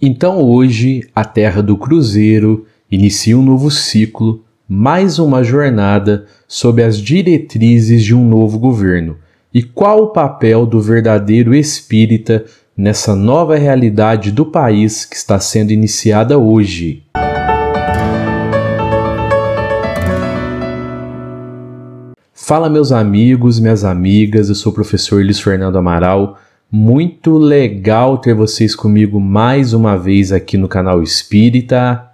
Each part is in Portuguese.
Então hoje a Terra do Cruzeiro inicia um novo ciclo, mais uma jornada sob as diretrizes de um novo governo. E qual o papel do verdadeiro espírita nessa nova realidade do país que está sendo iniciada hoje? Fala meus amigos, minhas amigas, eu sou o professor Luiz Fernando Amaral muito legal ter vocês comigo mais uma vez aqui no canal Espírita.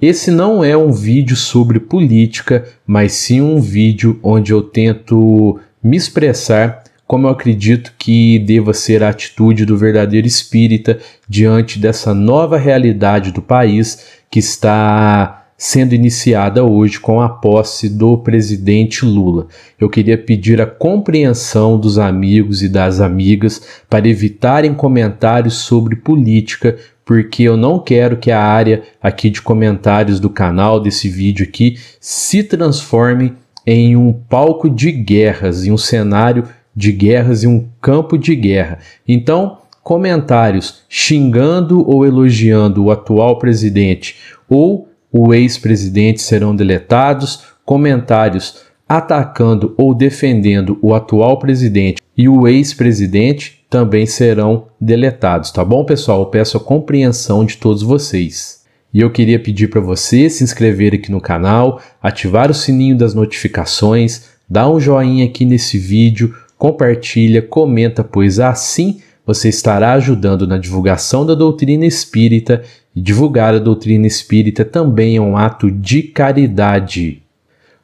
Esse não é um vídeo sobre política, mas sim um vídeo onde eu tento me expressar como eu acredito que deva ser a atitude do verdadeiro espírita diante dessa nova realidade do país que está sendo iniciada hoje com a posse do presidente Lula. Eu queria pedir a compreensão dos amigos e das amigas para evitarem comentários sobre política, porque eu não quero que a área aqui de comentários do canal, desse vídeo aqui, se transforme em um palco de guerras, em um cenário de guerras e um campo de guerra. Então, comentários xingando ou elogiando o atual presidente ou o ex-presidente serão deletados, comentários atacando ou defendendo o atual presidente e o ex-presidente também serão deletados, tá bom, pessoal? Eu peço a compreensão de todos vocês. E eu queria pedir para você se inscrever aqui no canal, ativar o sininho das notificações, dar um joinha aqui nesse vídeo, compartilha, comenta, pois assim você estará ajudando na divulgação da doutrina espírita e divulgar a doutrina espírita também é um ato de caridade.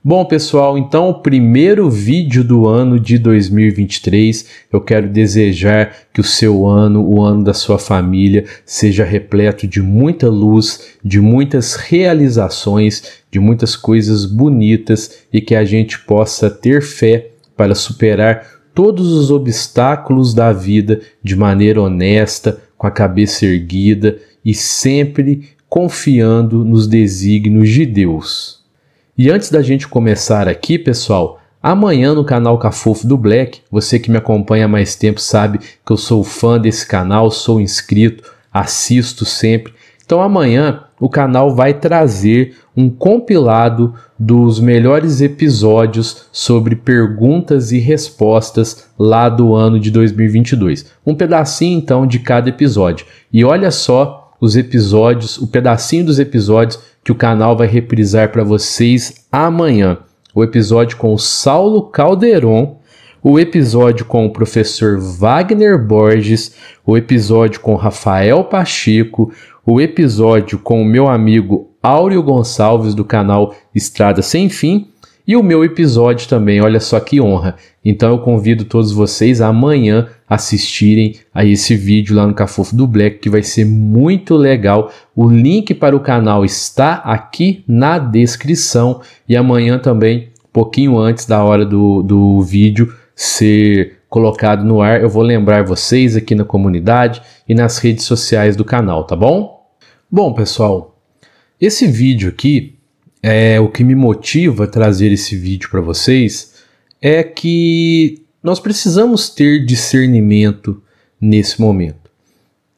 Bom, pessoal, então o primeiro vídeo do ano de 2023, eu quero desejar que o seu ano, o ano da sua família, seja repleto de muita luz, de muitas realizações, de muitas coisas bonitas e que a gente possa ter fé para superar todos os obstáculos da vida de maneira honesta, com a cabeça erguida e sempre confiando nos desígnios de Deus. E antes da gente começar aqui, pessoal, amanhã no canal Cafofo do Black, você que me acompanha há mais tempo sabe que eu sou fã desse canal, sou inscrito, assisto sempre. Então amanhã o canal vai trazer um compilado dos melhores episódios sobre perguntas e respostas lá do ano de 2022. Um pedacinho então de cada episódio. E olha só os episódios, o pedacinho dos episódios que o canal vai reprisar para vocês amanhã. O episódio com o Saulo Calderon, o episódio com o professor Wagner Borges, o episódio com Rafael Pacheco, o episódio com o meu amigo Áureo Gonçalves do canal Estrada Sem Fim e o meu episódio também, olha só que honra. Então eu convido todos vocês amanhã assistirem a esse vídeo lá no Cafofo do Black, que vai ser muito legal. O link para o canal está aqui na descrição e amanhã também, pouquinho antes da hora do, do vídeo ser colocado no ar, eu vou lembrar vocês aqui na comunidade e nas redes sociais do canal, tá bom? Bom, pessoal, esse vídeo aqui é o que me motiva a trazer esse vídeo para vocês é que nós precisamos ter discernimento nesse momento.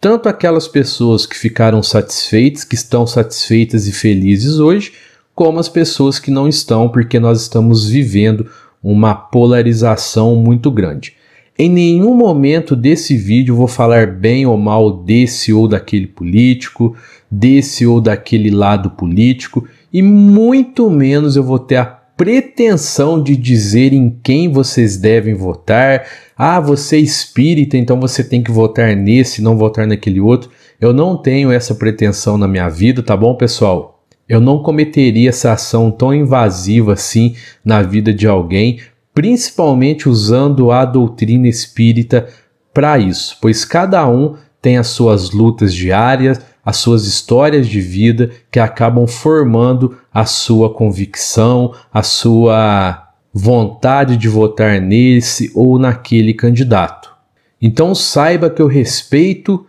Tanto aquelas pessoas que ficaram satisfeitas, que estão satisfeitas e felizes hoje, como as pessoas que não estão, porque nós estamos vivendo uma polarização muito grande. Em nenhum momento desse vídeo vou falar bem ou mal desse ou daquele político, desse ou daquele lado político e muito menos eu vou ter a pretensão de dizer em quem vocês devem votar. Ah, você é espírita, então você tem que votar nesse, não votar naquele outro. Eu não tenho essa pretensão na minha vida, tá bom, pessoal? Eu não cometeria essa ação tão invasiva assim na vida de alguém, principalmente usando a doutrina espírita para isso, pois cada um tem as suas lutas diárias, as suas histórias de vida que acabam formando a sua convicção, a sua vontade de votar nesse ou naquele candidato. Então saiba que eu respeito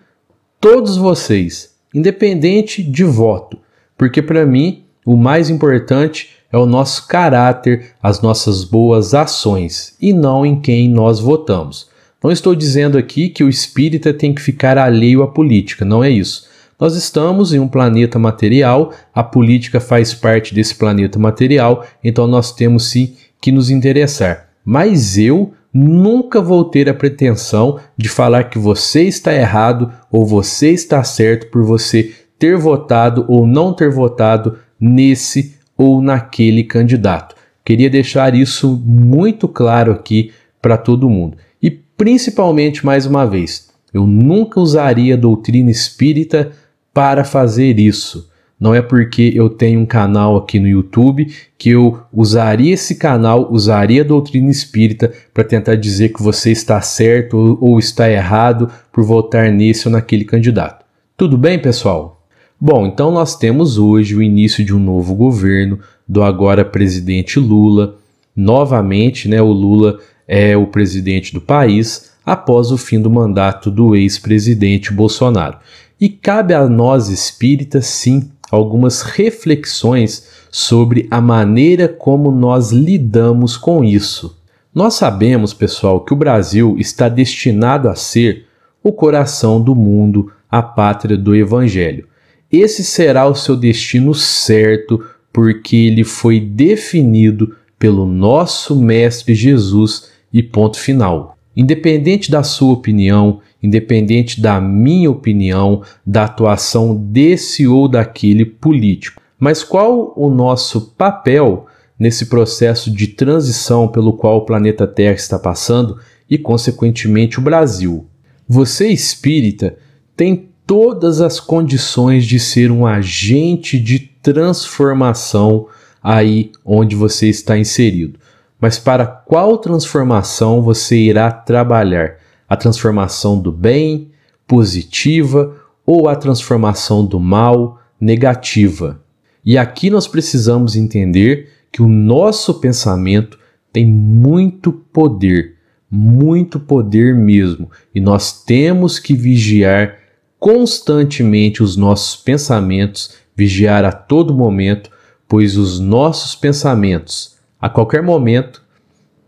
todos vocês, independente de voto, porque para mim o mais importante é o nosso caráter, as nossas boas ações e não em quem nós votamos. Não estou dizendo aqui que o espírita tem que ficar alheio à política, não é isso Nós estamos em um planeta material, a política faz parte desse planeta material, então nós temos sim que nos interessar. Mas eu nunca vou ter a pretensão de falar que você está errado ou você está certo por você ter votado ou não ter votado nesse ou naquele candidato. Queria deixar isso muito claro aqui para todo mundo. E principalmente, mais uma vez, eu nunca usaria doutrina espírita para fazer isso. Não é porque eu tenho um canal aqui no YouTube que eu usaria esse canal, usaria a doutrina espírita para tentar dizer que você está certo ou está errado por votar nesse ou naquele candidato. Tudo bem, pessoal? Bom, então nós temos hoje o início de um novo governo do agora presidente Lula. Novamente, né, o Lula é o presidente do país após o fim do mandato do ex-presidente Bolsonaro. E cabe a nós espíritas, sim, algumas reflexões sobre a maneira como nós lidamos com isso. Nós sabemos, pessoal, que o Brasil está destinado a ser o coração do mundo, a pátria do Evangelho. Esse será o seu destino certo, porque ele foi definido pelo nosso Mestre Jesus e ponto final. Independente da sua opinião, independente da minha opinião, da atuação desse ou daquele político. Mas qual o nosso papel nesse processo de transição pelo qual o planeta Terra está passando e, consequentemente, o Brasil? Você espírita tem todas as condições de ser um agente de transformação aí onde você está inserido. Mas para qual transformação você irá trabalhar? a transformação do bem, positiva, ou a transformação do mal, negativa. E aqui nós precisamos entender que o nosso pensamento tem muito poder, muito poder mesmo, e nós temos que vigiar constantemente os nossos pensamentos, vigiar a todo momento, pois os nossos pensamentos, a qualquer momento,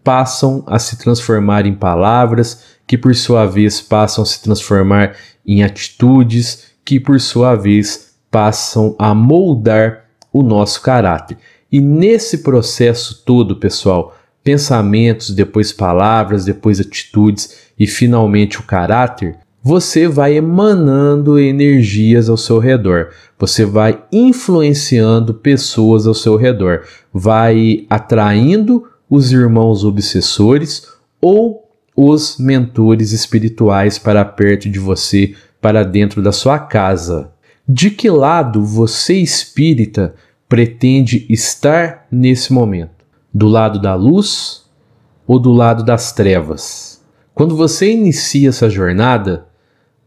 passam a se transformar em palavras que por sua vez passam a se transformar em atitudes que por sua vez passam a moldar o nosso caráter. E nesse processo todo, pessoal, pensamentos, depois palavras, depois atitudes e finalmente o caráter, você vai emanando energias ao seu redor, você vai influenciando pessoas ao seu redor, vai atraindo os irmãos obsessores ou os mentores espirituais para perto de você, para dentro da sua casa. De que lado você espírita pretende estar nesse momento? Do lado da luz ou do lado das trevas? Quando você inicia essa jornada,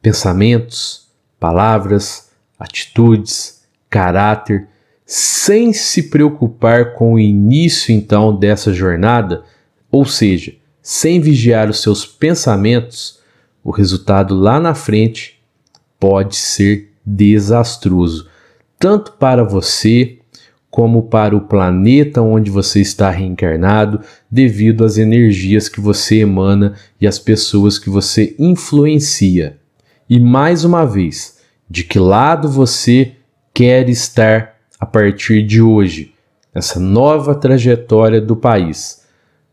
pensamentos, palavras, atitudes, caráter, sem se preocupar com o início então dessa jornada, ou seja, sem vigiar os seus pensamentos, o resultado lá na frente pode ser desastroso, tanto para você como para o planeta onde você está reencarnado, devido às energias que você emana e às pessoas que você influencia. E mais uma vez, de que lado você quer estar a partir de hoje, nessa nova trajetória do país?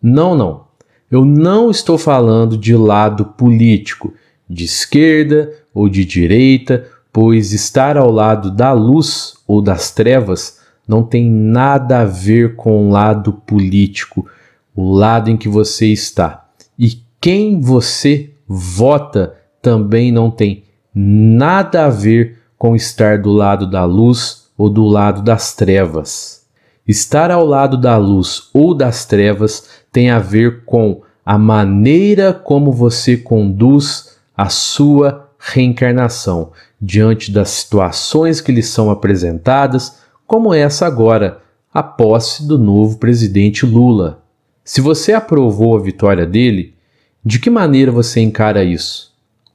Não, não. Eu não estou falando de lado político, de esquerda ou de direita, pois estar ao lado da luz ou das trevas não tem nada a ver com o lado político, o lado em que você está. E quem você vota também não tem nada a ver com estar do lado da luz ou do lado das trevas. Estar ao lado da luz ou das trevas tem a ver com a maneira como você conduz a sua reencarnação diante das situações que lhe são apresentadas, como essa agora, a posse do novo presidente Lula. Se você aprovou a vitória dele, de que maneira você encara isso?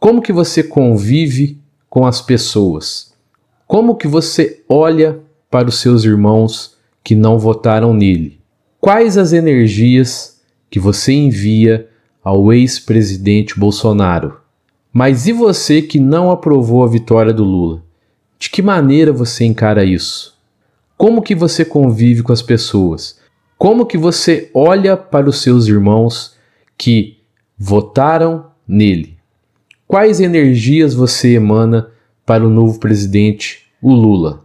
Como que você convive com as pessoas? Como que você olha para os seus irmãos que não votaram nele? Quais as energias que você envia ao ex-presidente Bolsonaro. Mas e você que não aprovou a vitória do Lula? De que maneira você encara isso? Como que você convive com as pessoas? Como que você olha para os seus irmãos que votaram nele? Quais energias você emana para o novo presidente, o Lula?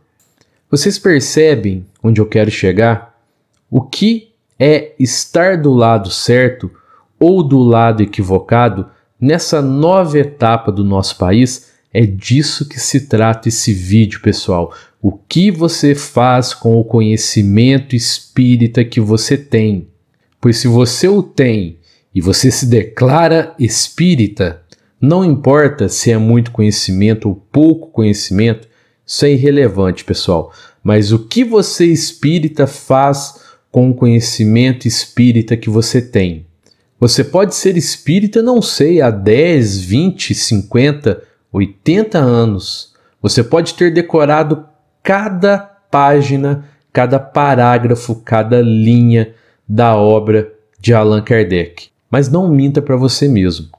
Vocês percebem onde eu quero chegar? O que é estar do lado certo ou do lado equivocado nessa nova etapa do nosso país? É disso que se trata esse vídeo, pessoal. O que você faz com o conhecimento espírita que você tem? Pois se você o tem e você se declara espírita, não importa se é muito conhecimento ou pouco conhecimento, isso é irrelevante, pessoal. Mas o que você espírita faz com o conhecimento espírita que você tem? Você pode ser espírita, não sei, há 10, 20, 50, 80 anos. Você pode ter decorado cada página, cada parágrafo, cada linha da obra de Allan Kardec. Mas não minta para você mesmo.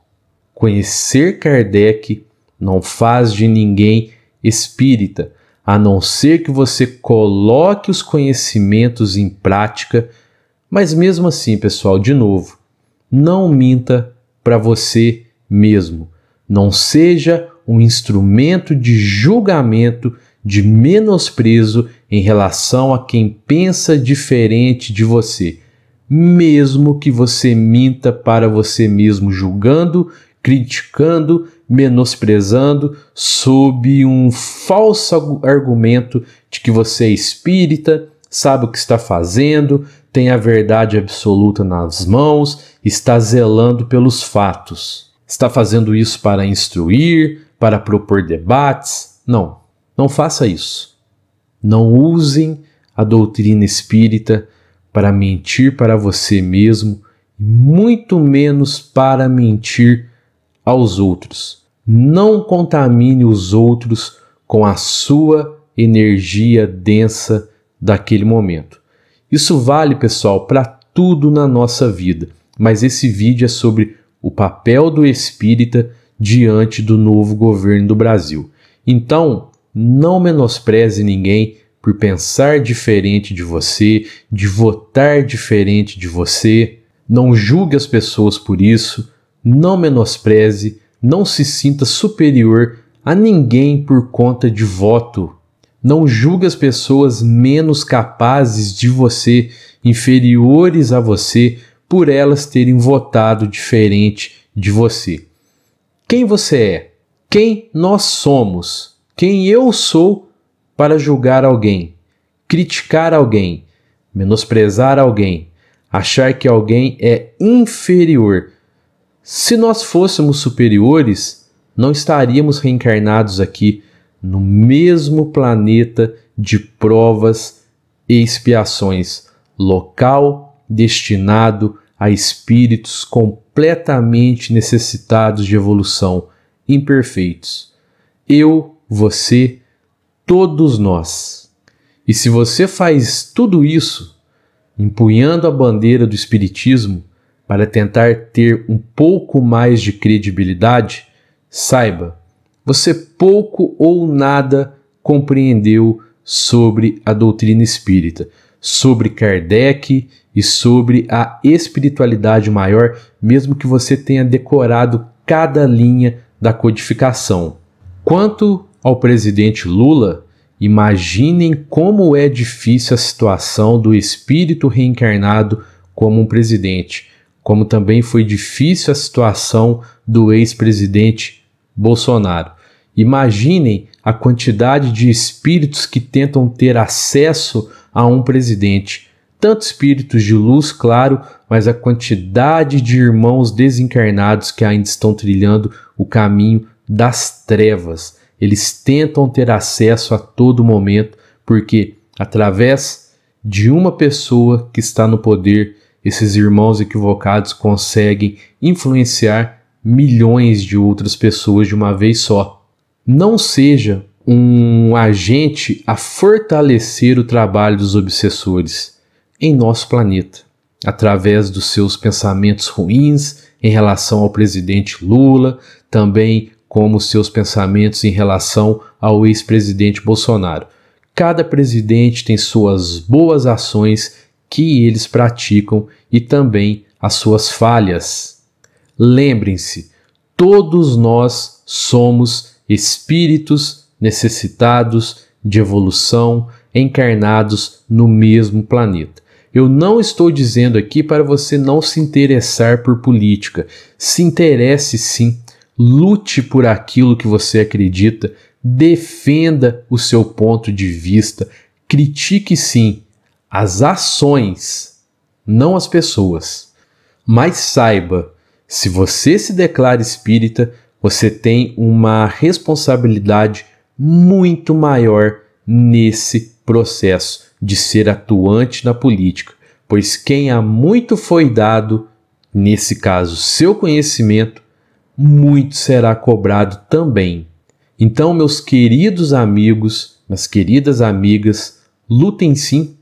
Conhecer Kardec não faz de ninguém espírita, a não ser que você coloque os conhecimentos em prática. Mas mesmo assim, pessoal, de novo, não minta para você mesmo. Não seja um instrumento de julgamento, de menosprezo em relação a quem pensa diferente de você, mesmo que você minta para você mesmo, julgando criticando, menosprezando, sob um falso argumento de que você é espírita, sabe o que está fazendo, tem a verdade absoluta nas mãos, está zelando pelos fatos. Está fazendo isso para instruir, para propor debates? Não, não faça isso. Não usem a doutrina espírita para mentir para você mesmo, muito menos para mentir aos outros. Não contamine os outros com a sua energia densa daquele momento. Isso vale, pessoal, para tudo na nossa vida, mas esse vídeo é sobre o papel do espírita diante do novo governo do Brasil. Então, não menospreze ninguém por pensar diferente de você, de votar diferente de você. Não julgue as pessoas por isso não menospreze, não se sinta superior a ninguém por conta de voto. Não julgue as pessoas menos capazes de você, inferiores a você, por elas terem votado diferente de você. Quem você é? Quem nós somos? Quem eu sou para julgar alguém, criticar alguém, menosprezar alguém, achar que alguém é inferior? Se nós fôssemos superiores, não estaríamos reencarnados aqui no mesmo planeta de provas e expiações, local destinado a espíritos completamente necessitados de evolução, imperfeitos. Eu, você, todos nós. E se você faz tudo isso, empunhando a bandeira do Espiritismo, para tentar ter um pouco mais de credibilidade, saiba, você pouco ou nada compreendeu sobre a doutrina espírita, sobre Kardec e sobre a espiritualidade maior, mesmo que você tenha decorado cada linha da codificação. Quanto ao presidente Lula, imaginem como é difícil a situação do espírito reencarnado como um presidente como também foi difícil a situação do ex-presidente Bolsonaro. Imaginem a quantidade de espíritos que tentam ter acesso a um presidente. Tanto espíritos de luz, claro, mas a quantidade de irmãos desencarnados que ainda estão trilhando o caminho das trevas. Eles tentam ter acesso a todo momento, porque através de uma pessoa que está no poder, esses irmãos equivocados conseguem influenciar milhões de outras pessoas de uma vez só. Não seja um agente a fortalecer o trabalho dos obsessores em nosso planeta, através dos seus pensamentos ruins em relação ao presidente Lula, também como seus pensamentos em relação ao ex-presidente Bolsonaro. Cada presidente tem suas boas ações que eles praticam e também as suas falhas. Lembrem-se, todos nós somos espíritos necessitados de evolução, encarnados no mesmo planeta. Eu não estou dizendo aqui para você não se interessar por política. Se interesse sim, lute por aquilo que você acredita, defenda o seu ponto de vista, critique sim as ações, não as pessoas. Mas saiba, se você se declara espírita, você tem uma responsabilidade muito maior nesse processo de ser atuante na política, pois quem há muito foi dado, nesse caso, seu conhecimento, muito será cobrado também. Então, meus queridos amigos, minhas queridas amigas, lutem sim,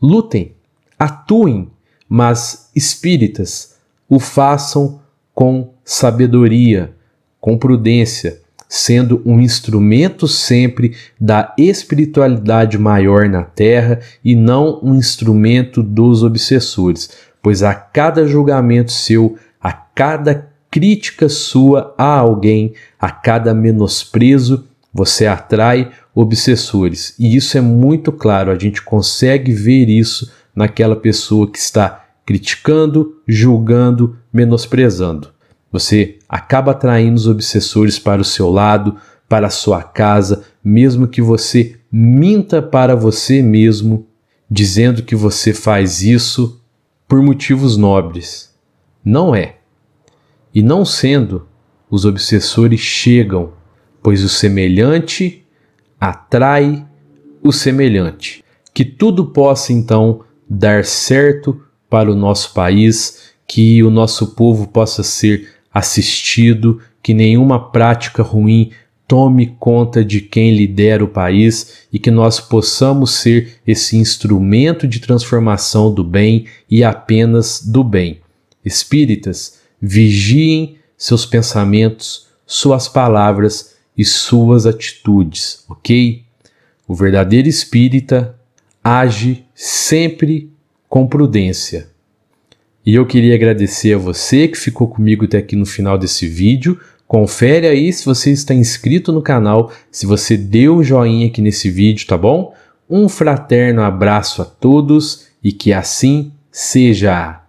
lutem, atuem, mas espíritas, o façam com sabedoria, com prudência, sendo um instrumento sempre da espiritualidade maior na Terra e não um instrumento dos obsessores, pois a cada julgamento seu, a cada crítica sua a alguém, a cada menosprezo, você atrai obsessores. E isso é muito claro, a gente consegue ver isso naquela pessoa que está criticando, julgando, menosprezando. Você acaba atraindo os obsessores para o seu lado, para a sua casa, mesmo que você minta para você mesmo, dizendo que você faz isso por motivos nobres. Não é. E não sendo, os obsessores chegam, pois o semelhante atrai o semelhante. Que tudo possa então dar certo para o nosso país, que o nosso povo possa ser assistido, que nenhuma prática ruim tome conta de quem lidera o país e que nós possamos ser esse instrumento de transformação do bem e apenas do bem. Espíritas, vigiem seus pensamentos, suas palavras e suas atitudes, ok? O verdadeiro espírita age sempre com prudência e eu queria agradecer a você que ficou comigo até aqui no final desse vídeo. Confere aí se você está inscrito no canal, se você deu um joinha aqui nesse vídeo, tá bom? Um fraterno abraço a todos e que assim seja.